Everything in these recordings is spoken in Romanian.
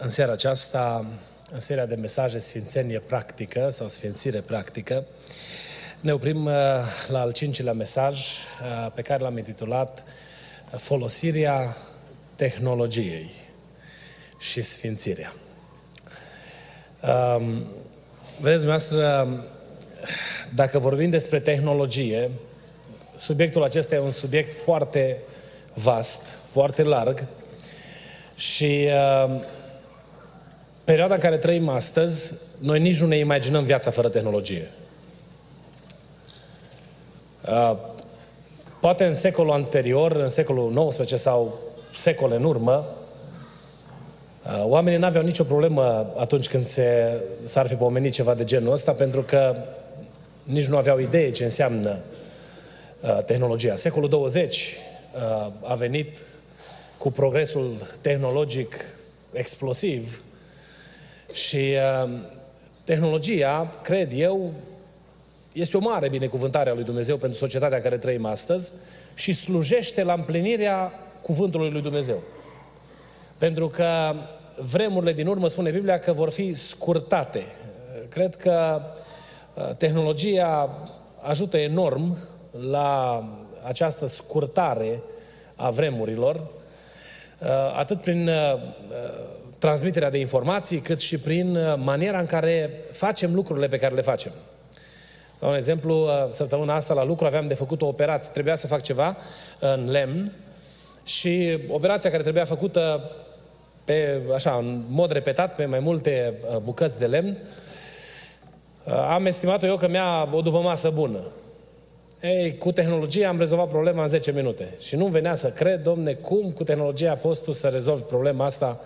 în seara aceasta, în seria de mesaje Sfințenie Practică sau Sfințire Practică, ne oprim uh, la al cincilea mesaj uh, pe care l-am intitulat Folosirea tehnologiei și sfințirea. Um, vedeți, noastră, dacă vorbim despre tehnologie, subiectul acesta e un subiect foarte vast, foarte larg și uh, perioada în care trăim astăzi, noi nici nu ne imaginăm viața fără tehnologie. Uh, poate în secolul anterior, în secolul XIX sau secole în urmă, uh, oamenii n-aveau nicio problemă atunci când se, s-ar fi pomenit ceva de genul ăsta, pentru că nici nu aveau idee ce înseamnă uh, tehnologia. Secolul 20 uh, a venit cu progresul tehnologic explosiv și uh, tehnologia, cred eu, este o mare binecuvântare a lui Dumnezeu pentru societatea în care trăim astăzi și slujește la împlinirea cuvântului lui Dumnezeu. Pentru că vremurile din urmă, spune Biblia, că vor fi scurtate. Cred că uh, tehnologia ajută enorm la această scurtare a vremurilor, uh, atât prin transmiterea de informații, cât și prin uh, maniera în care facem lucrurile pe care le facem. La un exemplu, uh, săptămâna asta la lucru aveam de făcut o operație. Trebuia să fac ceva în lemn și operația care trebuia făcută pe, așa, în mod repetat, pe mai multe uh, bucăți de lemn, am estimat eu că mi-a o după masă bună. Ei, cu tehnologia am rezolvat problema în 10 minute. Și nu venea să cred, domne, cum cu tehnologia poți tu să rezolvi problema asta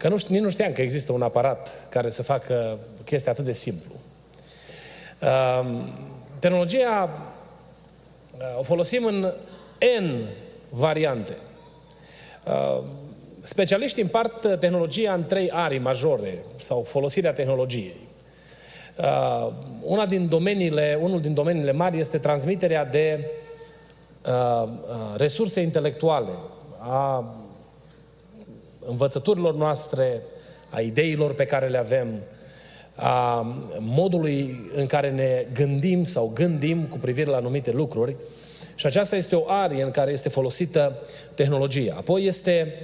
Că nu, nici nu știam că există un aparat care să facă chestia atât de simplu. Uh, tehnologia uh, o folosim în N variante. Uh, specialiștii împart tehnologia în trei arii majore sau folosirea tehnologiei. Uh, una din domeniile, unul din domeniile mari este transmiterea de uh, uh, resurse intelectuale, a învățăturilor noastre, a ideilor pe care le avem, a modului în care ne gândim sau gândim cu privire la anumite lucruri. Și aceasta este o arie în care este folosită tehnologia. Apoi este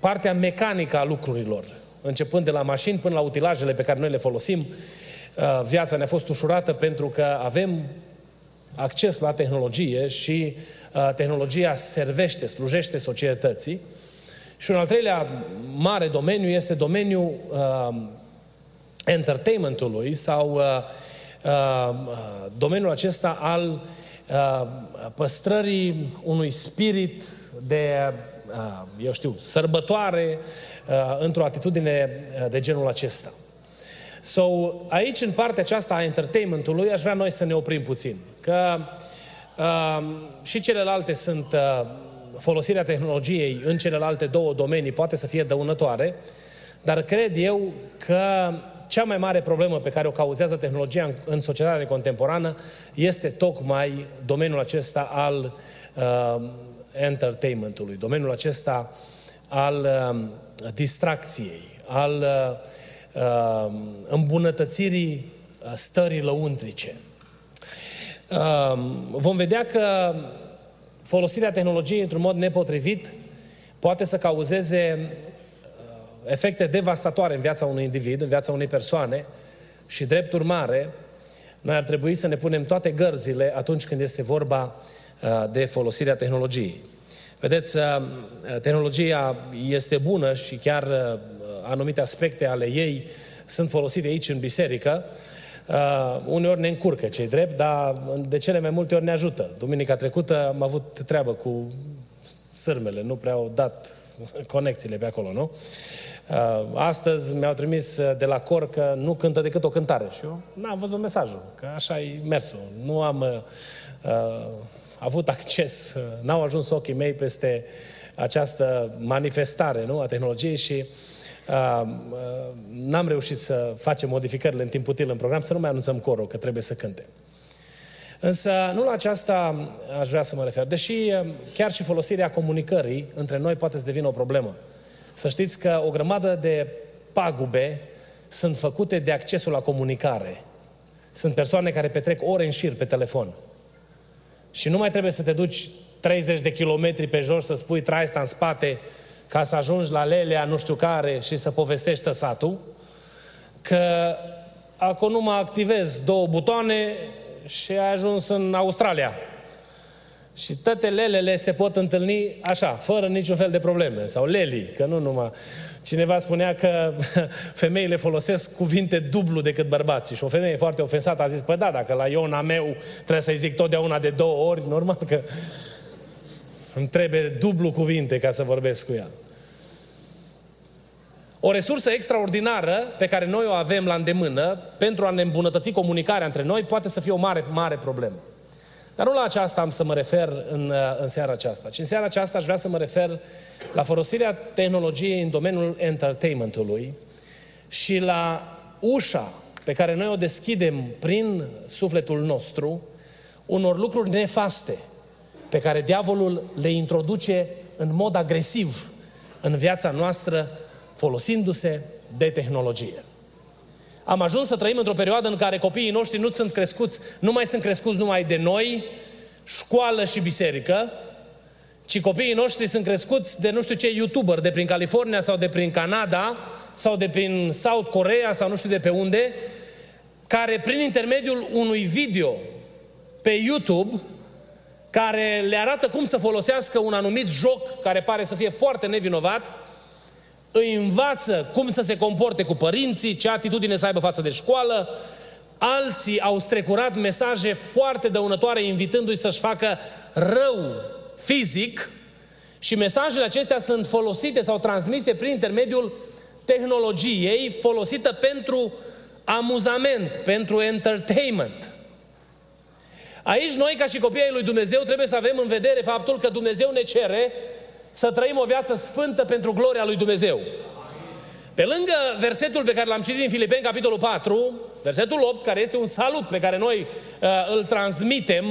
partea mecanică a lucrurilor, începând de la mașini până la utilajele pe care noi le folosim. Viața ne-a fost ușurată pentru că avem acces la tehnologie și tehnologia servește, slujește societății. Și un al treilea mare domeniu este domeniul uh, entertainmentului sau uh, uh, domeniul acesta al uh, păstrării unui spirit de, uh, eu știu, sărbătoare uh, într-o atitudine uh, de genul acesta. So, aici, în partea aceasta a entertainmentului, aș vrea noi să ne oprim puțin. Că uh, și celelalte sunt uh, folosirea tehnologiei în celelalte două domenii poate să fie dăunătoare, dar cred eu că cea mai mare problemă pe care o cauzează tehnologia în, în societatea contemporană este tocmai domeniul acesta al uh, entertainmentului, domeniul acesta al uh, distracției, al uh, uh, îmbunătățirii stării lăuntrice. Uh, vom vedea că folosirea tehnologiei într-un mod nepotrivit poate să cauzeze uh, efecte devastatoare în viața unui individ, în viața unei persoane și drept urmare, noi ar trebui să ne punem toate gărzile atunci când este vorba uh, de folosirea tehnologiei. Vedeți, uh, tehnologia este bună și chiar anumite aspecte ale ei sunt folosite aici în biserică, Uh, uneori ne încurcă cei drept, dar de cele mai multe ori ne ajută. Duminica trecută am avut treabă cu sârmele, nu prea au dat conexiile pe acolo, nu? Uh, astăzi mi-au trimis uh, de la cor că nu cântă decât o cântare. Și eu n-am văzut mesajul, că așa e mersul. Nu am uh, uh, avut acces, uh, n-au ajuns ochii mei peste această manifestare nu, a tehnologiei și uh, uh, n-am reușit să facem modificările în timp util în program, să nu mai anunțăm corul că trebuie să cânte. Însă nu la aceasta aș vrea să mă refer. Deși uh, chiar și folosirea comunicării între noi poate să devină o problemă. Să știți că o grămadă de pagube sunt făcute de accesul la comunicare. Sunt persoane care petrec ore în șir pe telefon. Și nu mai trebuie să te duci 30 de kilometri pe jos să spui traista în spate ca să ajungi la lelea nu știu care și să povestești satul, că acum nu mă activez două butoane și ai ajuns în Australia. Și toate lelele se pot întâlni așa, fără niciun fel de probleme. Sau leli, că nu numai... Cineva spunea că femeile folosesc cuvinte dublu decât bărbații. Și o femeie foarte ofensată a zis, păi da, dacă la Iona meu trebuie să-i zic totdeauna de două ori, normal că îmi trebuie dublu cuvinte ca să vorbesc cu ea. O resursă extraordinară pe care noi o avem la îndemână pentru a ne îmbunătăți comunicarea între noi poate să fie o mare, mare problemă. Dar nu la aceasta am să mă refer în, în seara aceasta, ci în seara aceasta aș vrea să mă refer la folosirea tehnologiei în domeniul entertainmentului și la ușa pe care noi o deschidem prin sufletul nostru unor lucruri nefaste pe care diavolul le introduce în mod agresiv în viața noastră folosindu-se de tehnologie. Am ajuns să trăim într-o perioadă în care copiii noștri nu sunt crescuți, nu mai sunt crescuți numai de noi, școală și biserică, ci copiii noștri sunt crescuți de nu știu ce youtuber, de prin California sau de prin Canada sau de prin South Korea sau nu știu de pe unde, care prin intermediul unui video pe YouTube care le arată cum să folosească un anumit joc care pare să fie foarte nevinovat, îi învață cum să se comporte cu părinții, ce atitudine să aibă față de școală. Alții au strecurat mesaje foarte dăunătoare invitându-i să-și facă rău fizic și mesajele acestea sunt folosite sau transmise prin intermediul tehnologiei folosită pentru amuzament, pentru entertainment. Aici noi, ca și copiii lui Dumnezeu, trebuie să avem în vedere faptul că Dumnezeu ne cere să trăim o viață sfântă pentru gloria lui Dumnezeu. Pe lângă versetul pe care l-am citit din Filipeni, capitolul 4, versetul 8, care este un salut pe care noi uh, îl transmitem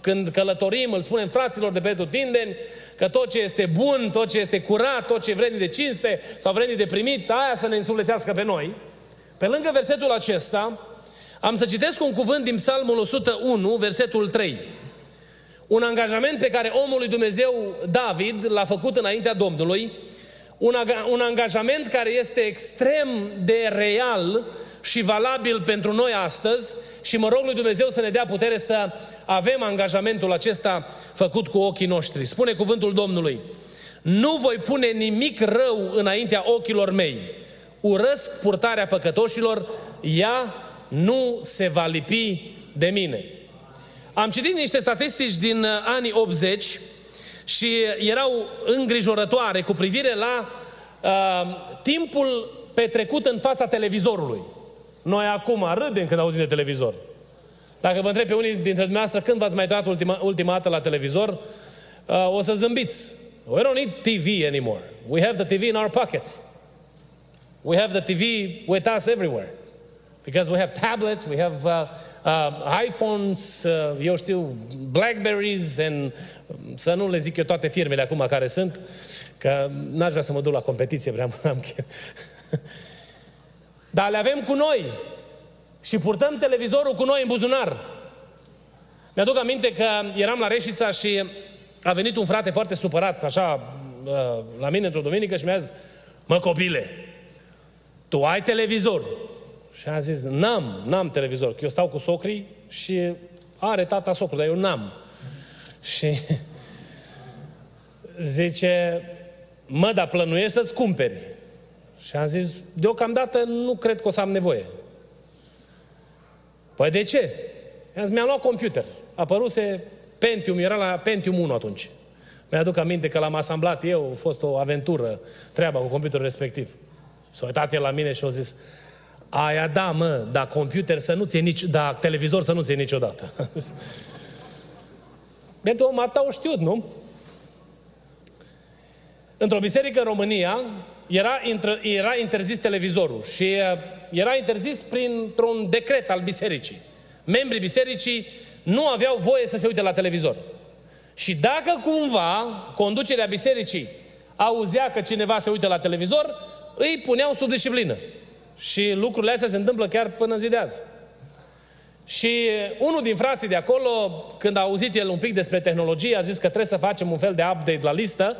când călătorim, îl spunem fraților de pe tindeni, că tot ce este bun, tot ce este curat, tot ce e vrednic de cinste sau vrednic de primit, aia să ne însuflețească pe noi. Pe lângă versetul acesta, am să citesc un cuvânt din Psalmul 101, versetul 3. Un angajament pe care omul lui Dumnezeu, David, l-a făcut înaintea Domnului, un, un angajament care este extrem de real și valabil pentru noi astăzi și mă rog lui Dumnezeu să ne dea putere să avem angajamentul acesta făcut cu ochii noștri. Spune cuvântul Domnului, nu voi pune nimic rău înaintea ochilor mei. Urăsc purtarea păcătoșilor, ea nu se va lipi de mine. Am citit niște statistici din uh, anii 80 și erau îngrijorătoare cu privire la uh, timpul petrecut în fața televizorului. Noi acum râdem când auzim de televizor. Dacă vă întreb pe unii dintre dumneavoastră când v-ați mai uitat ultima, ultima dată la televizor, uh, o să zâmbiți. We don't need TV anymore. We have the TV in our pockets. We have the TV with us everywhere. Because we have tablets, we have uh, uh, iPhones, uh, eu știu, Blackberries, and, să nu le zic eu toate firmele acum care sunt, că n-aș vrea să mă duc la competiție, vreau am Dar le avem cu noi și purtăm televizorul cu noi în buzunar. Mi-aduc aminte că eram la Reșița și a venit un frate foarte supărat, așa, uh, la mine într-o duminică și mi-a zis, mă copile, tu ai televizor. Și a zis, n-am, n-am televizor, că eu stau cu socrii și are tata socru, dar eu n-am. Și zice, mă, dar plănuiești să-ți cumperi. Și am zis, deocamdată nu cred că o să am nevoie. Păi de ce? I-am zis, mi-am luat computer. A apăruse Pentium, era la Pentium 1 atunci. Mi-aduc aminte că l-am asamblat eu, a fost o aventură, treaba cu computerul respectiv. S-a uitat el la mine și a zis, aia da, mă, dar computer să nu ți nici, dar televizor să nu ți niciodată. Pentru om atâta o știut, nu? Într-o biserică în România era, era interzis televizorul și uh, era interzis printr-un decret al bisericii. Membrii bisericii nu aveau voie să se uite la televizor. Și dacă cumva conducerea bisericii auzea că cineva se uită la televizor, îi puneau sub disciplină. Și lucrurile astea se întâmplă chiar până în zi de azi. Și unul din frații de acolo, când a auzit el un pic despre tehnologie, a zis că trebuie să facem un fel de update la listă,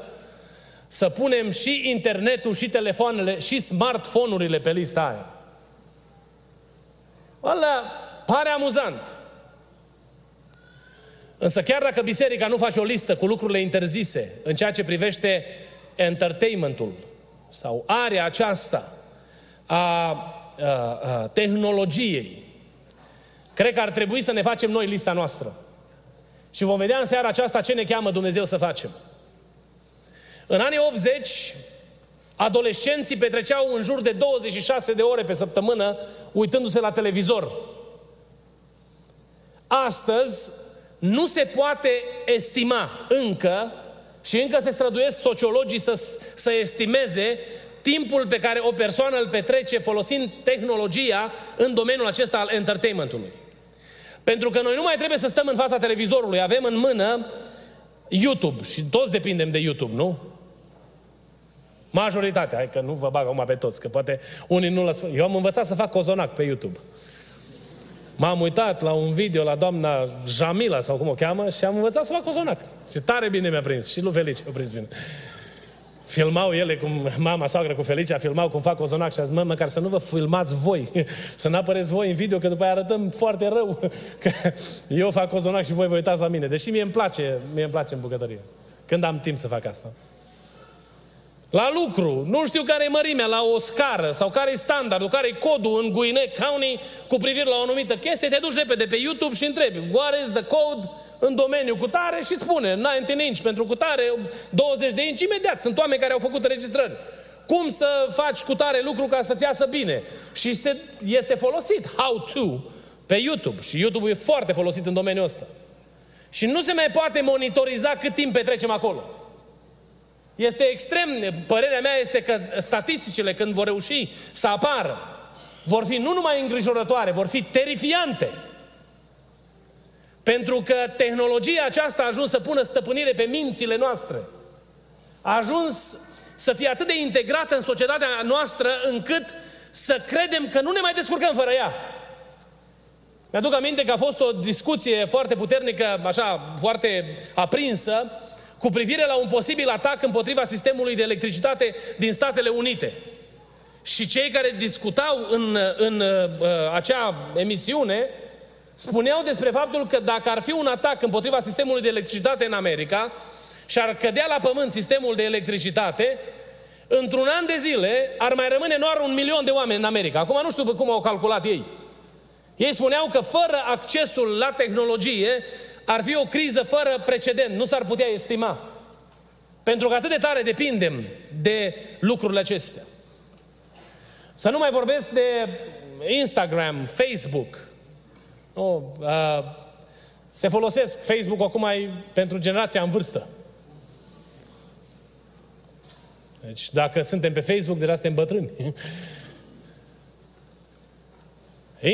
să punem și internetul, și telefoanele, și smartphone-urile pe lista aia. Ăla pare amuzant. Însă chiar dacă biserica nu face o listă cu lucrurile interzise în ceea ce privește entertainmentul sau area aceasta a, a, a tehnologiei, cred că ar trebui să ne facem noi lista noastră. Și vom vedea în seara aceasta ce ne cheamă Dumnezeu să facem. În anii 80, adolescenții petreceau în jur de 26 de ore pe săptămână uitându-se la televizor. Astăzi nu se poate estima încă și încă se străduiesc sociologii să, să estimeze timpul pe care o persoană îl petrece folosind tehnologia în domeniul acesta al entertainmentului. Pentru că noi nu mai trebuie să stăm în fața televizorului, avem în mână YouTube și toți depindem de YouTube, nu? Majoritatea, hai că nu vă bag acum pe toți, că poate unii nu lăsă. Eu am învățat să fac cozonac pe YouTube. M-am uitat la un video la doamna Jamila, sau cum o cheamă, și am învățat să fac cozonac. Și tare bine mi-a prins. Și lui Felice a prins bine. Filmau ele, cum mama, soacră cu Felicia, filmau cum fac cozonac și a zis, mă, măcar să nu vă filmați voi, să nu apăreți voi în video, că după aia arătăm foarte rău că eu fac cozonac și voi vă uitați la mine. Deși mie îmi place, mie îmi place în bucătărie. Când am timp să fac asta. La lucru, nu știu care e mărimea la o scară sau care e standardul, care e codul în Gwinnett County cu privire la o anumită chestie, te duci repede pe YouTube și întrebi what is the code în domeniul cu tare și spune 19 inch pentru cu tare, 20 de inch, imediat. Sunt oameni care au făcut înregistrări. Cum să faci cu tare lucru ca să-ți iasă bine? Și se, este folosit how to pe YouTube. Și YouTube e foarte folosit în domeniul ăsta. Și nu se mai poate monitoriza cât timp petrecem acolo. Este extrem, părerea mea este că statisticile când vor reuși să apară, vor fi nu numai îngrijorătoare, vor fi terifiante. Pentru că tehnologia aceasta a ajuns să pună stăpânire pe mințile noastre. A ajuns să fie atât de integrată în societatea noastră încât să credem că nu ne mai descurcăm fără ea. Mi-aduc aminte că a fost o discuție foarte puternică, așa, foarte aprinsă, cu privire la un posibil atac împotriva sistemului de electricitate din Statele Unite. Și cei care discutau în, în uh, acea emisiune spuneau despre faptul că dacă ar fi un atac împotriva sistemului de electricitate în America și ar cădea la pământ sistemul de electricitate, într-un an de zile ar mai rămâne doar un milion de oameni în America. Acum nu știu cum au calculat ei. Ei spuneau că fără accesul la tehnologie ar fi o criză fără precedent, nu s-ar putea estima. Pentru că atât de tare depindem de lucrurile acestea. Să nu mai vorbesc de Instagram, Facebook. Nu, uh, se folosesc Facebook acum mai pentru generația în vârstă. Deci dacă suntem pe Facebook, deja suntem bătrâni.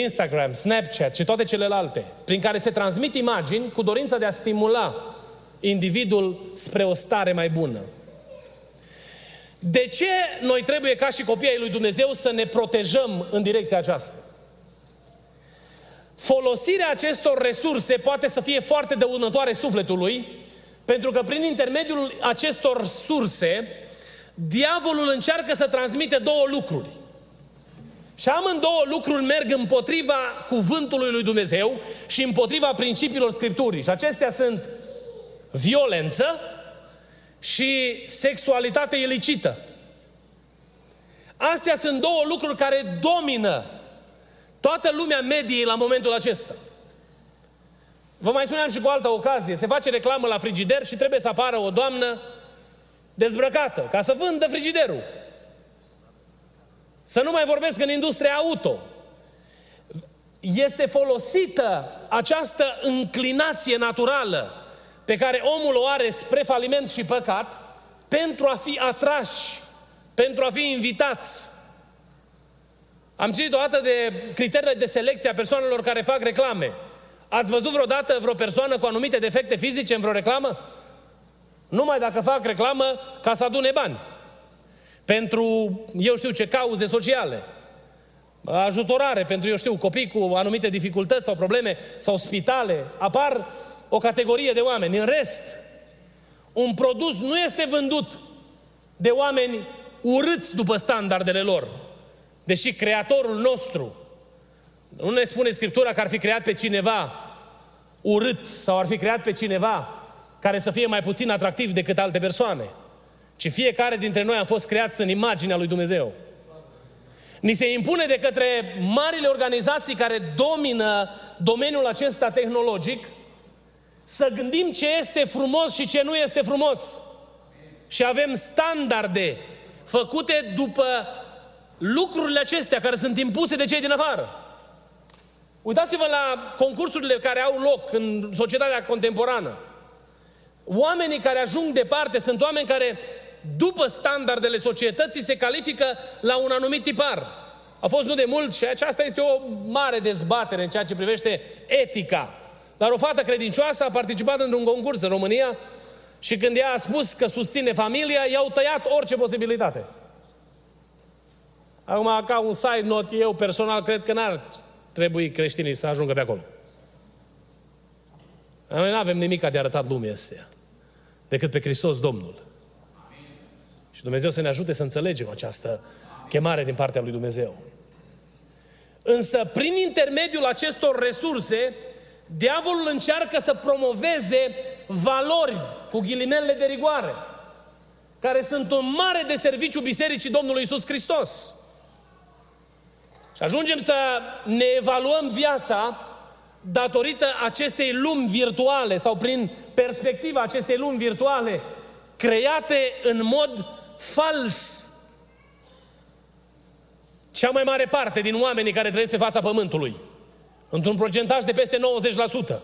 Instagram, Snapchat și toate celelalte, prin care se transmit imagini cu dorința de a stimula individul spre o stare mai bună. De ce noi trebuie ca și copii ai lui Dumnezeu să ne protejăm în direcția aceasta? Folosirea acestor resurse poate să fie foarte dăunătoare sufletului, pentru că prin intermediul acestor surse, diavolul încearcă să transmite două lucruri – și amândouă lucruri merg împotriva cuvântului lui Dumnezeu și împotriva principiilor Scripturii. Și acestea sunt violență și sexualitate ilicită. Astea sunt două lucruri care domină toată lumea mediei la momentul acesta. Vă mai spuneam și cu altă ocazie, se face reclamă la frigider și trebuie să apară o doamnă dezbrăcată, ca să vândă frigiderul. Să nu mai vorbesc în industria auto. Este folosită această înclinație naturală pe care omul o are spre faliment și păcat pentru a fi atrași, pentru a fi invitați. Am citit o dată de criteriile de selecție a persoanelor care fac reclame. Ați văzut vreodată vreo persoană cu anumite defecte fizice în vreo reclamă? Numai dacă fac reclamă ca să adune bani. Pentru, eu știu ce, cauze sociale. Ajutorare pentru, eu știu, copii cu anumite dificultăți sau probleme sau spitale. Apar o categorie de oameni. În rest, un produs nu este vândut de oameni urâți după standardele lor. Deși Creatorul nostru, nu ne spune Scriptura că ar fi creat pe cineva urât sau ar fi creat pe cineva care să fie mai puțin atractiv decât alte persoane, ci fiecare dintre noi am fost creați în imaginea lui Dumnezeu. Ni se impune de către marile organizații care domină domeniul acesta tehnologic să gândim ce este frumos și ce nu este frumos. Și avem standarde făcute după lucrurile acestea care sunt impuse de cei din afară. Uitați-vă la concursurile care au loc în societatea contemporană. Oamenii care ajung departe sunt oameni care, după standardele societății, se califică la un anumit tipar. A fost nu de mult și aceasta este o mare dezbatere în ceea ce privește etica. Dar o fată credincioasă a participat într-un concurs în România și când ea a spus că susține familia, i-au tăiat orice posibilitate. Acum, ca un side note, eu personal cred că n-ar trebui creștinii să ajungă pe acolo. Noi nu avem nimic de arătat lumii astea, decât pe Hristos Domnul. Și Dumnezeu să ne ajute să înțelegem această chemare din partea lui Dumnezeu. Însă, prin intermediul acestor resurse, diavolul încearcă să promoveze valori cu ghilimele de rigoare, care sunt un mare de serviciu Bisericii Domnului Isus Hristos. Și ajungem să ne evaluăm viața datorită acestei lumi virtuale sau prin perspectiva acestei lumi virtuale create în mod fals. Cea mai mare parte din oamenii care trăiesc pe fața pământului, într-un procentaj de peste 90%,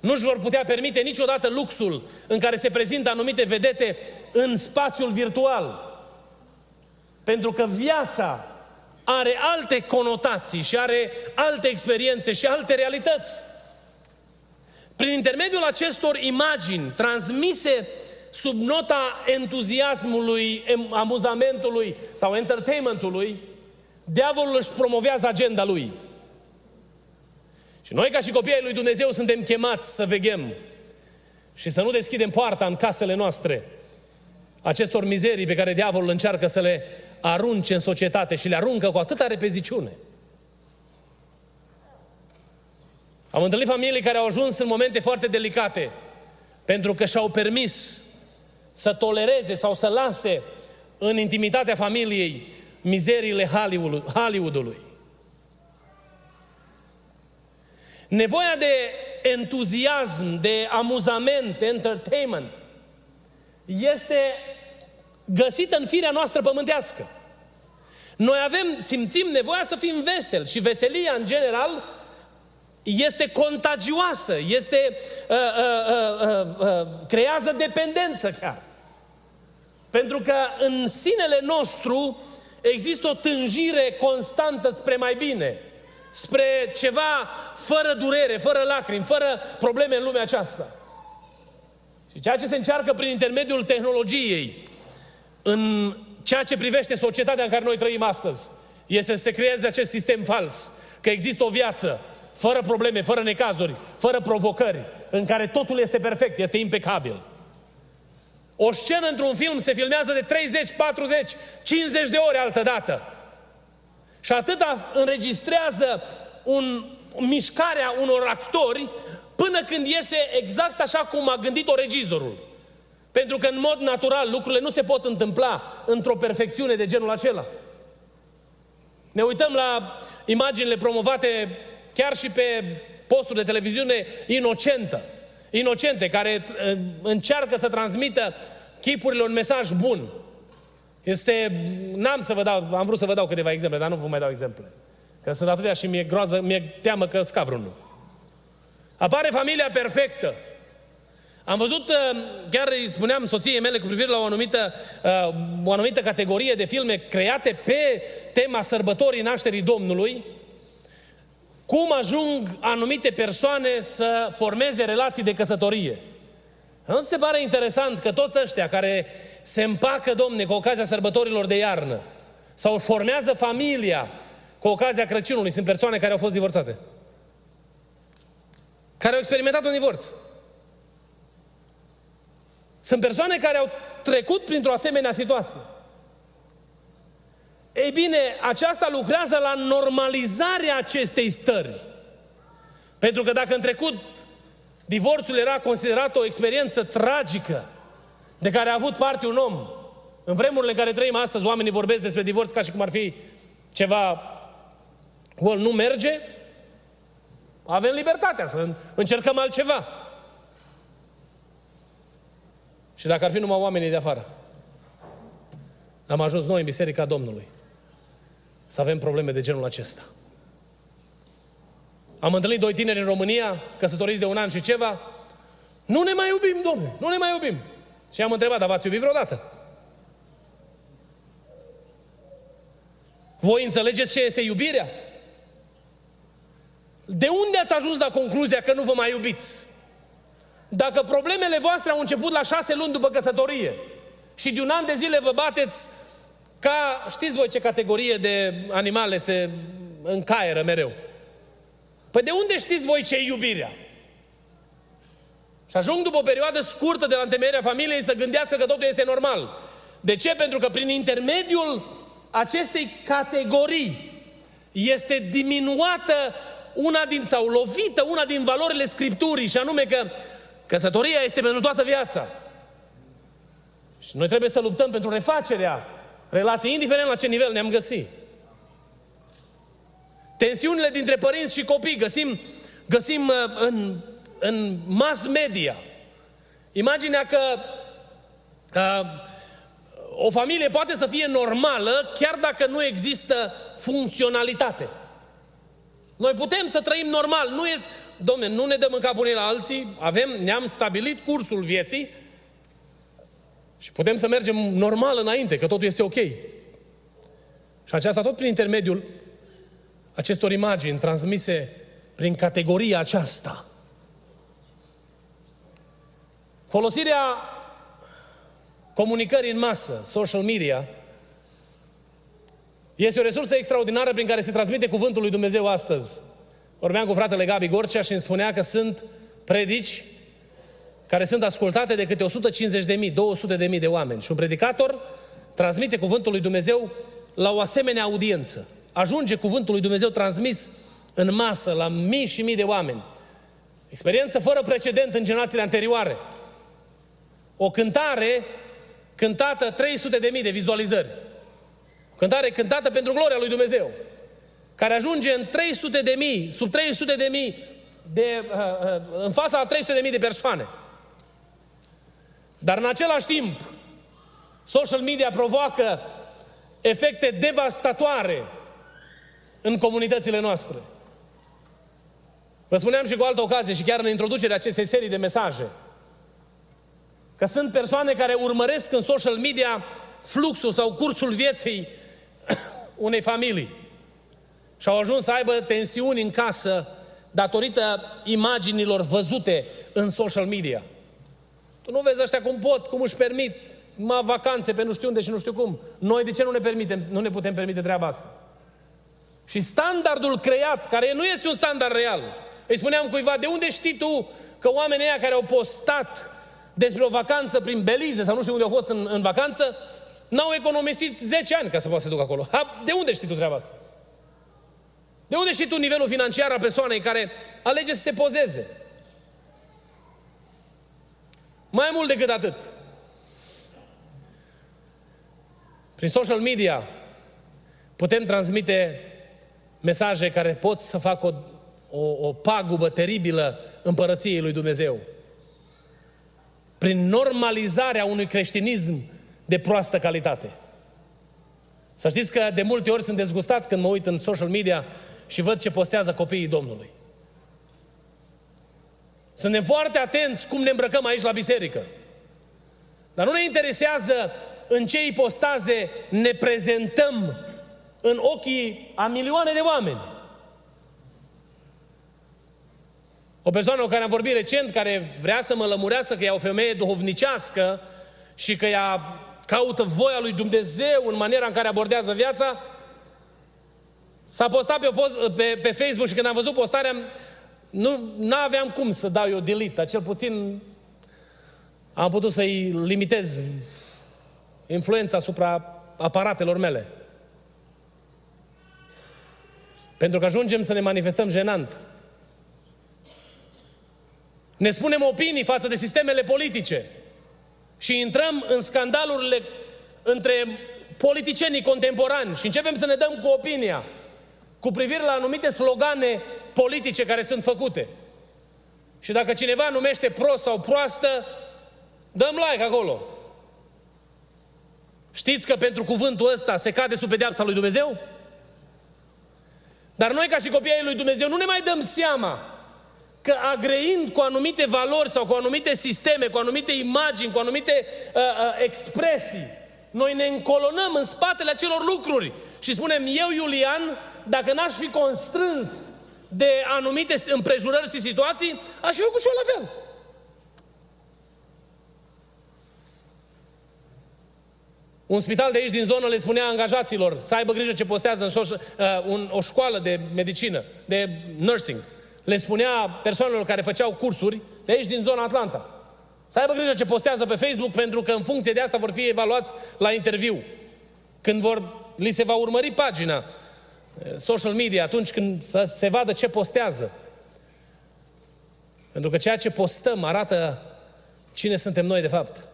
nu-și vor putea permite niciodată luxul în care se prezintă anumite vedete în spațiul virtual. Pentru că viața are alte conotații și are alte experiențe și alte realități. Prin intermediul acestor imagini transmise sub nota entuziasmului, amuzamentului sau entertainmentului, diavolul își promovează agenda lui. Și noi, ca și copiii lui Dumnezeu, suntem chemați să veghem și să nu deschidem poarta în casele noastre acestor mizerii pe care diavolul încearcă să le arunce în societate și le aruncă cu atâta repeziciune. Am întâlnit familii care au ajuns în momente foarte delicate pentru că și-au permis să tolereze sau să lase în intimitatea familiei mizeriile Hollywoodului. Nevoia de entuziasm, de amuzament, de entertainment, este găsită în firea noastră pământească. Noi avem, simțim nevoia să fim veseli și veselia în general este contagioasă, este, uh, uh, uh, uh, uh, creează dependență chiar. Pentru că în sinele nostru există o tânjire constantă spre mai bine, spre ceva fără durere, fără lacrimi, fără probleme în lumea aceasta. Și ceea ce se încearcă prin intermediul tehnologiei, în ceea ce privește societatea în care noi trăim astăzi, este să se creeze acest sistem fals, că există o viață fără probleme, fără necazuri, fără provocări, în care totul este perfect, este impecabil. O scenă într-un film se filmează de 30, 40, 50 de ore altă dată. Și atâta înregistrează un, mișcarea unor actori până când iese exact așa cum a gândit-o regizorul. Pentru că în mod natural lucrurile nu se pot întâmpla într-o perfecțiune de genul acela. Ne uităm la imaginile promovate chiar și pe posturi de televiziune inocentă. Inocente, care uh, încearcă să transmită chipurile un mesaj bun. Este, n-am să vă dau, am vrut să vă dau câteva exemple, dar nu vă mai dau exemple. Că sunt atâtea și mi-e groază, mi-e teamă că scap vreunul. Apare familia perfectă. Am văzut, uh, chiar îi spuneam soției mele cu privire la o anumită, uh, o anumită categorie de filme create pe tema sărbătorii nașterii Domnului, cum ajung anumite persoane să formeze relații de căsătorie. Nu se pare interesant că toți ăștia care se împacă, domne, cu ocazia sărbătorilor de iarnă, sau formează familia cu ocazia Crăciunului, sunt persoane care au fost divorțate. Care au experimentat un divorț. Sunt persoane care au trecut printr-o asemenea situație. Ei bine, aceasta lucrează la normalizarea acestei stări. Pentru că dacă în trecut divorțul era considerat o experiență tragică de care a avut parte un om, în vremurile în care trăim astăzi, oamenii vorbesc despre divorț ca și cum ar fi ceva, well, nu merge, avem libertatea să încercăm altceva. Și dacă ar fi numai oamenii de afară, am ajuns noi în Biserica Domnului să avem probleme de genul acesta. Am întâlnit doi tineri în România, căsătoriți de un an și ceva. Nu ne mai iubim, domne, nu ne mai iubim. Și am întrebat, dar v-ați iubit vreodată? Voi înțelegeți ce este iubirea? De unde ați ajuns la concluzia că nu vă mai iubiți? Dacă problemele voastre au început la șase luni după căsătorie și de un an de zile vă bateți ca, știți voi ce categorie de animale se încaieră mereu? Păi de unde știți voi ce e iubirea? Și ajung după o perioadă scurtă de la întemeierea familiei să gândească că totul este normal. De ce? Pentru că prin intermediul acestei categorii este diminuată una din, sau lovită una din valorile Scripturii, și anume că căsătoria este pentru toată viața. Și noi trebuie să luptăm pentru refacerea relației, indiferent la ce nivel ne-am găsit. Tensiunile dintre părinți și copii găsim, găsim uh, în, în mass media. Imaginea că uh, o familie poate să fie normală chiar dacă nu există funcționalitate. Noi putem să trăim normal. Nu este, domne, nu ne dăm în cap unii la alții, avem, ne-am stabilit cursul vieții și putem să mergem normal înainte, că totul este ok. Și aceasta tot prin intermediul acestor imagini transmise prin categoria aceasta. Folosirea comunicării în masă, social media, este o resursă extraordinară prin care se transmite cuvântul lui Dumnezeu astăzi. Vorbeam cu fratele Gabi Gorcea și îmi spunea că sunt predici care sunt ascultate de câte 150 de mii, 200 de mii de oameni. Și un predicator transmite cuvântul lui Dumnezeu la o asemenea audiență. Ajunge cuvântul lui Dumnezeu transmis în masă la mii și mii de oameni. Experiență fără precedent în generațiile anterioare. O cântare cântată 300 de mii de vizualizări. O cântare cântată pentru gloria lui Dumnezeu. Care ajunge în 300 de mii, sub 300 de mii, de, uh, uh, în fața a 300 de mii de persoane. Dar în același timp, social media provoacă efecte devastatoare în comunitățile noastre. Vă spuneam și cu altă ocazie și chiar în introducerea acestei serii de mesaje că sunt persoane care urmăresc în social media fluxul sau cursul vieții unei familii și au ajuns să aibă tensiuni în casă datorită imaginilor văzute în social media. Tu nu vezi ăștia cum pot, cum își permit mă vacanțe pe nu știu unde și nu știu cum. Noi de ce nu ne, permitem, nu ne putem permite treaba asta? Și standardul creat, care nu este un standard real, îi spuneam cuiva, de unde știi tu că oamenii ăia care au postat despre o vacanță prin Belize sau nu știu unde au fost în, în vacanță, n-au economisit 10 ani ca să poată să ducă acolo. Ha, de unde știi tu treaba asta? De unde știi tu nivelul financiar al persoanei care alege să se pozeze? Mai mult decât atât. Prin social media putem transmite mesaje care pot să facă o, o, o pagubă teribilă împărăției lui Dumnezeu. Prin normalizarea unui creștinism de proastă calitate. Să știți că de multe ori sunt dezgustat când mă uit în social media și văd ce postează copiii Domnului. Suntem foarte atenți cum ne îmbrăcăm aici la biserică. Dar nu ne interesează în ce ipostaze ne prezentăm în ochii a milioane de oameni. O persoană cu care am vorbit recent, care vrea să mă lămurească că e o femeie duhovnicească și că ea caută voia lui Dumnezeu în maniera în care abordează viața, s-a postat pe, post, pe, pe Facebook și când am văzut postarea, nu aveam cum să dau eu delete, dar cel puțin am putut să-i limitez influența asupra aparatelor mele. Pentru că ajungem să ne manifestăm jenant. Ne spunem opinii față de sistemele politice și intrăm în scandalurile între politicienii contemporani și începem să ne dăm cu opinia cu privire la anumite slogane politice care sunt făcute. Și dacă cineva numește prost sau proastă, dăm like acolo. Știți că pentru cuvântul ăsta se cade sub pedeapsa lui Dumnezeu? Dar noi ca și copiii lui Dumnezeu nu ne mai dăm seama că agreind cu anumite valori sau cu anumite sisteme, cu anumite imagini, cu anumite uh, uh, expresii, noi ne încolonăm în spatele acelor lucruri și spunem, eu, Iulian, dacă n-aș fi constrâns de anumite împrejurări și situații, aș fi făcut și eu la fel. Un spital de aici din zonă le spunea angajaților să aibă grijă ce postează în șoș, uh, un, o școală de medicină, de nursing. Le spunea persoanelor care făceau cursuri de aici din zona Atlanta. Să aibă grijă ce postează pe Facebook pentru că în funcție de asta vor fi evaluați la interviu. Când vor, li se va urmări pagina uh, social media atunci când să se vadă ce postează. Pentru că ceea ce postăm arată cine suntem noi de fapt.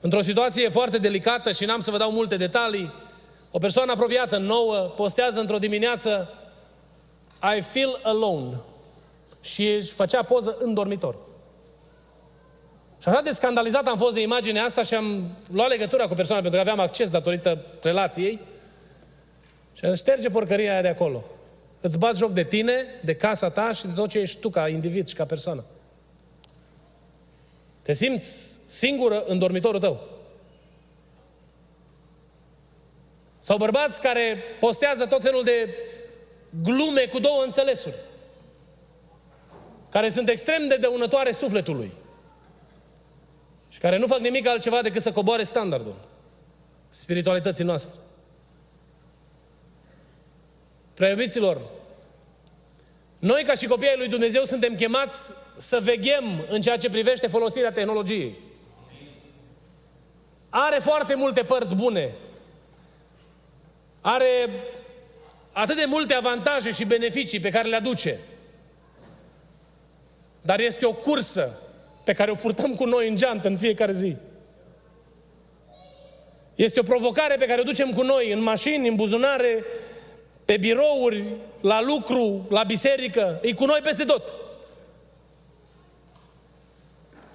Într-o situație foarte delicată și n-am să vă dau multe detalii, o persoană apropiată, nouă, postează într-o dimineață I feel alone. Și își făcea poză în dormitor. Și așa de scandalizat am fost de imaginea asta și am luat legătura cu persoana pentru că aveam acces datorită relației. Și am zis, șterge porcăria aia de acolo. Îți bați joc de tine, de casa ta și de tot ce ești tu ca individ și ca persoană. Te simți singură în dormitorul tău. Sau bărbați care postează tot felul de glume cu două înțelesuri. Care sunt extrem de dăunătoare sufletului. Și care nu fac nimic altceva decât să coboare standardul spiritualității noastre. Preiubiților, noi ca și copiii lui Dumnezeu suntem chemați să veghem în ceea ce privește folosirea tehnologiei. Are foarte multe părți bune. Are atât de multe avantaje și beneficii pe care le aduce. Dar este o cursă pe care o purtăm cu noi în geantă în fiecare zi. Este o provocare pe care o ducem cu noi în mașini, în buzunare, pe birouri, la lucru, la biserică, e cu noi peste tot.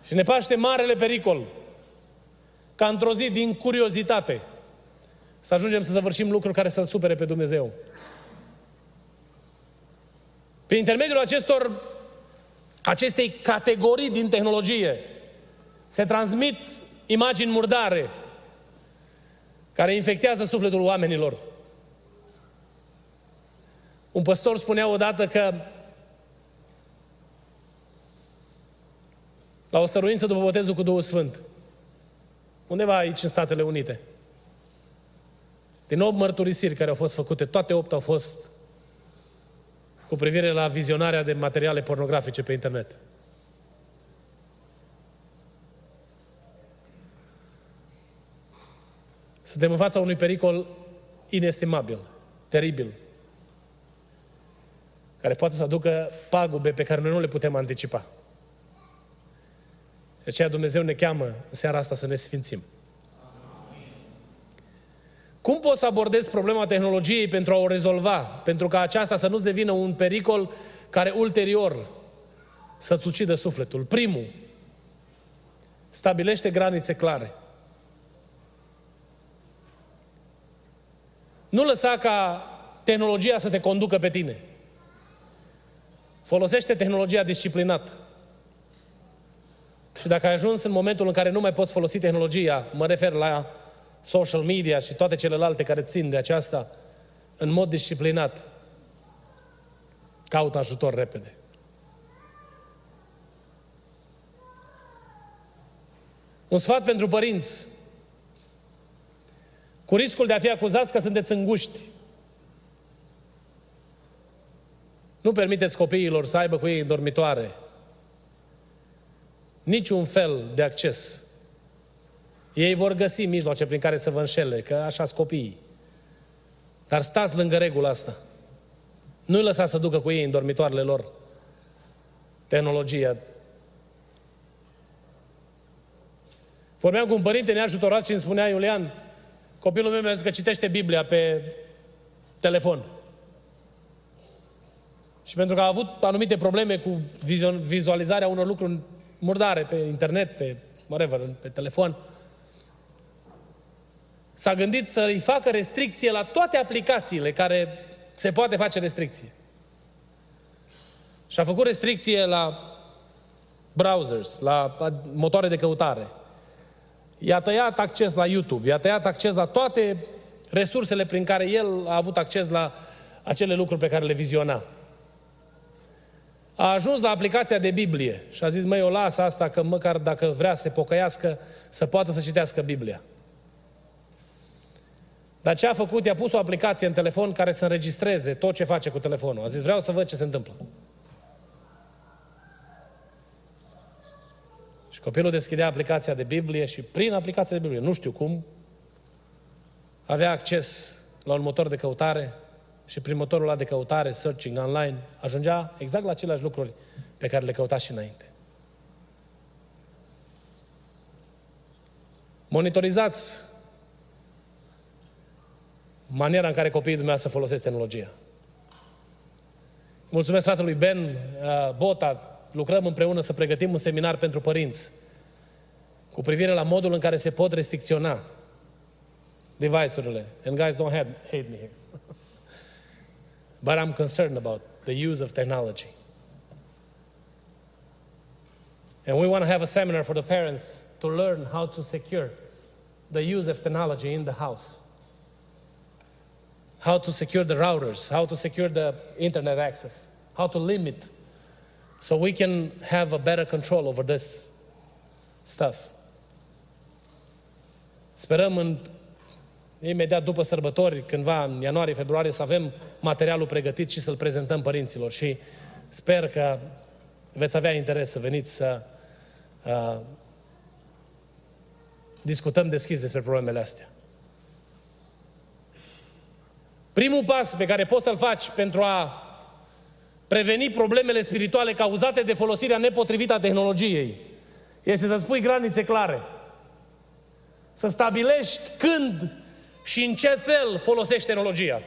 Și ne paște marele pericol ca într-o zi, din curiozitate, să ajungem să săvârșim lucruri care să-L supere pe Dumnezeu. Prin intermediul acestor, acestei categorii din tehnologie, se transmit imagini murdare care infectează sufletul oamenilor. Un păstor spunea odată că la o stăruință după botezul cu Duhul Sfânt, undeva aici în Statele Unite, din 8 mărturisiri care au fost făcute, toate 8 au fost cu privire la vizionarea de materiale pornografice pe internet. Suntem în fața unui pericol inestimabil, teribil, care poate să aducă pagube pe care noi nu le putem anticipa. De aceea Dumnezeu ne cheamă în seara asta să ne sfințim. Cum poți să abordezi problema tehnologiei pentru a o rezolva? Pentru ca aceasta să nu-ți devină un pericol care ulterior să-ți ucidă sufletul. Primul, Stabilește granițe clare. Nu lăsa ca tehnologia să te conducă pe tine. Folosește tehnologia disciplinat. Și dacă ai ajuns în momentul în care nu mai poți folosi tehnologia, mă refer la social media și toate celelalte care țin de aceasta, în mod disciplinat, caută ajutor repede. Un sfat pentru părinți. Cu riscul de a fi acuzați că sunteți înguști. Nu permiteți copiilor să aibă cu ei în dormitoare niciun fel de acces. Ei vor găsi mijloace prin care să vă înșele, că așa sunt copiii. Dar stați lângă regula asta. Nu-i lăsați să ducă cu ei în dormitoarele lor tehnologia. Vorbeam cu un părinte neajutorat și îmi spunea Iulian, copilul meu mi-a zis că citește Biblia pe telefon. Și pentru că a avut anumite probleme cu vizualizarea unor lucruri murdare pe internet, pe whatever, pe telefon, s-a gândit să îi facă restricție la toate aplicațiile care se poate face restricție. Și a făcut restricție la browsers, la motoare de căutare. I-a tăiat acces la YouTube, i-a tăiat acces la toate resursele prin care el a avut acces la acele lucruri pe care le viziona. A ajuns la aplicația de Biblie și a zis, măi, o las asta că măcar dacă vrea să se pocăiască, să poată să citească Biblia. Dar ce a făcut? I-a pus o aplicație în telefon care să înregistreze tot ce face cu telefonul. A zis, vreau să văd ce se întâmplă. Și copilul deschidea aplicația de Biblie și prin aplicația de Biblie, nu știu cum, avea acces la un motor de căutare și prin motorul ăla de căutare, searching online, ajungea exact la aceleași lucruri pe care le căuta și înainte. Monitorizați maniera în care copiii dumneavoastră folosesc tehnologia. Mulțumesc fratelui Ben uh, Bota, lucrăm împreună să pregătim un seminar pentru părinți cu privire la modul în care se pot restricționa device-urile. And guys, don't hate, hate me here. But I'm concerned about the use of technology. And we want to have a seminar for the parents to learn how to secure the use of technology in the house. How to secure the routers, how to secure the internet access, how to limit, so we can have a better control over this stuff. Sperăm în imediat după sărbători, cândva în ianuarie, februarie, să avem materialul pregătit și să-l prezentăm părinților. Și sper că veți avea interes să veniți să uh, discutăm deschis despre problemele astea. Primul pas pe care poți să-l faci pentru a preveni problemele spirituale cauzate de folosirea nepotrivită a tehnologiei este să spui granițe clare. Să stabilești când și în ce fel folosești tehnologia.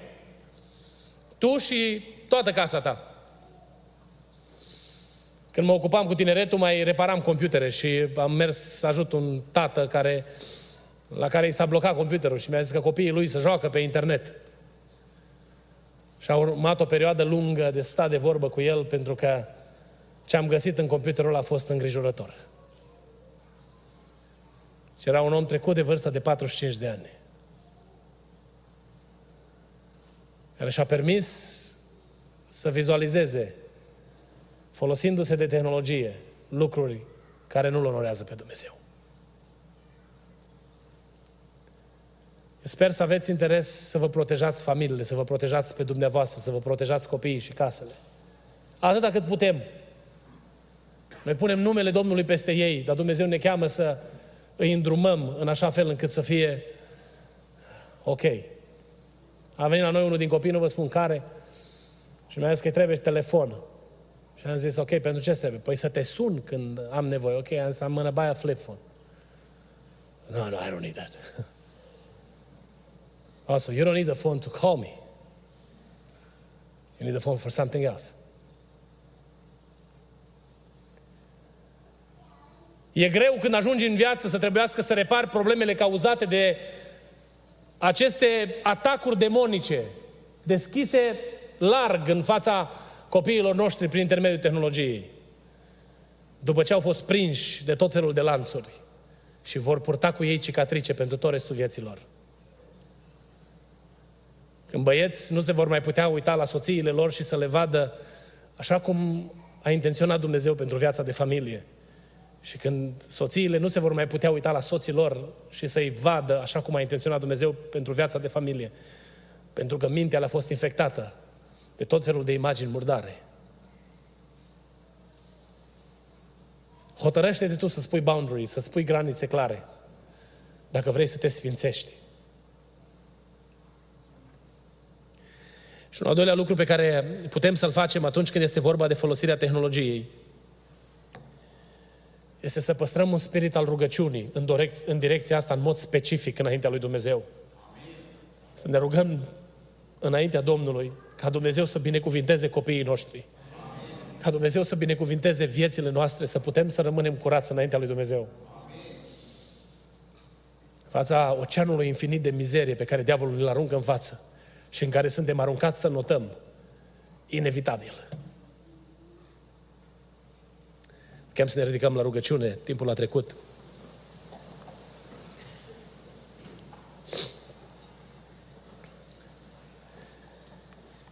Tu și toată casa ta. Când mă ocupam cu tineretul, mai reparam computere și am mers să ajut un tată care, la care i s-a blocat computerul și mi-a zis că copiii lui să joacă pe internet. Și a urmat o perioadă lungă de stat de vorbă cu el pentru că ce am găsit în computerul a fost îngrijorător. Și era un om trecut de vârsta de 45 de ani. Care și-a permis să vizualizeze, folosindu-se de tehnologie, lucruri care nu-L onorează pe Dumnezeu. Sper să aveți interes să vă protejați familiile, să vă protejați pe dumneavoastră, să vă protejați copiii și casele. Atâta cât putem. Noi punem numele Domnului peste ei, dar Dumnezeu ne cheamă să îi îndrumăm în așa fel încât să fie ok. A venit la noi unul din copii, nu vă spun care, și mi-a zis că trebuie telefon. Și am zis, ok, pentru ce trebuie? Păi să te sun când am nevoie. Ok, am zis, am gonna buy a flip phone. No, no, I don't need that. Also, you don't need the phone to call me. You need the phone for something else. E greu când ajungi în viață să trebuiască să repari problemele cauzate de aceste atacuri demonice deschise larg în fața copiilor noștri prin intermediul tehnologiei. După ce au fost prinși de tot felul de lanțuri și vor purta cu ei cicatrice pentru tot restul vieților. Când băieți nu se vor mai putea uita la soțiile lor și să le vadă așa cum a intenționat Dumnezeu pentru viața de familie. Și când soțiile nu se vor mai putea uita la soții lor și să-i vadă așa cum a intenționat Dumnezeu pentru viața de familie. Pentru că mintea le-a fost infectată de tot felul de imagini murdare. Hotărăște-te tu să spui boundaries, să spui granițe clare. Dacă vrei să te sfințești. Și un al doilea lucru pe care putem să-l facem atunci când este vorba de folosirea tehnologiei este să păstrăm un spirit al rugăciunii în, direc- în direcția asta, în mod specific, înaintea lui Dumnezeu. Să ne rugăm înaintea Domnului ca Dumnezeu să binecuvinteze copiii noștri. Ca Dumnezeu să binecuvinteze viețile noastre, să putem să rămânem curați înaintea lui Dumnezeu. Fața oceanului infinit de mizerie pe care diavolul îl aruncă în față și în care suntem aruncați să notăm, inevitabil. Chem să ne ridicăm la rugăciune, timpul a trecut.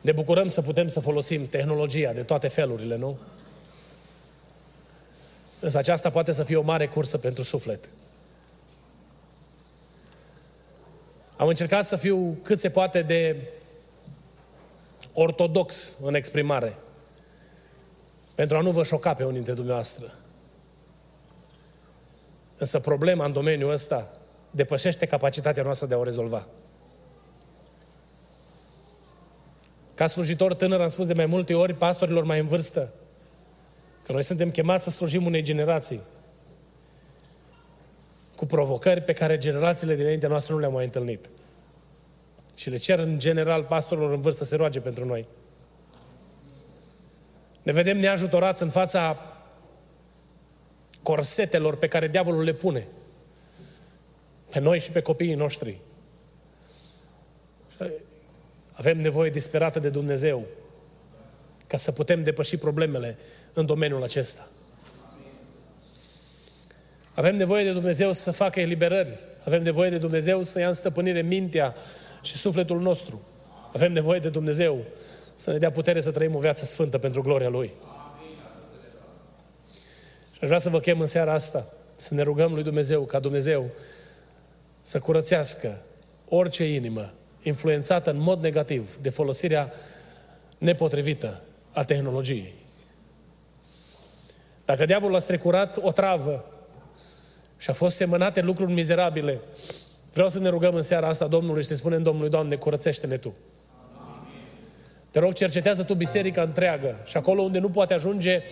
Ne bucurăm să putem să folosim tehnologia de toate felurile, nu? Însă aceasta poate să fie o mare cursă pentru suflet. Am încercat să fiu cât se poate de ortodox în exprimare. Pentru a nu vă șoca pe unii dintre dumneavoastră. Însă problema în domeniul ăsta depășește capacitatea noastră de a o rezolva. Ca slujitor tânăr am spus de mai multe ori pastorilor mai în vârstă că noi suntem chemați să slujim unei generații cu provocări pe care generațiile dinaintea noastră nu le-au mai întâlnit. Și le cer în general pastorilor în vârstă să se roage pentru noi. Ne vedem neajutorați în fața corsetelor pe care diavolul le pune pe noi și pe copiii noștri. Avem nevoie disperată de Dumnezeu ca să putem depăși problemele în domeniul acesta. Avem nevoie de Dumnezeu să facă eliberări. Avem nevoie de Dumnezeu să ia în stăpânire mintea și sufletul nostru. Avem nevoie de Dumnezeu să ne dea putere să trăim o viață sfântă pentru gloria Lui. Și aș vrea să vă chem în seara asta să ne rugăm lui Dumnezeu ca Dumnezeu să curățească orice inimă influențată în mod negativ de folosirea nepotrivită a tehnologiei. Dacă diavolul a strecurat o travă și a fost semănate lucruri mizerabile, vreau să ne rugăm în seara asta Domnului și să spunem Domnului, Doamne, curățește-ne Tu. Te rog, cercetează Tu biserica întreagă și acolo unde nu poate ajunge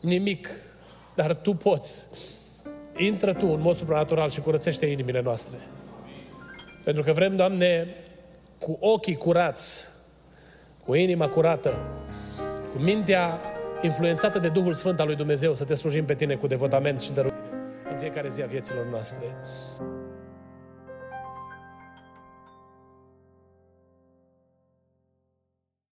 nimic, dar Tu poți. Intră Tu în mod supranatural și curățește inimile noastre. Pentru că vrem, Doamne, cu ochii curați, cu inima curată, cu mintea influențată de Duhul Sfânt al lui Dumnezeu, să te slujim pe tine cu devotament și dăruire în fiecare zi a vieților noastre.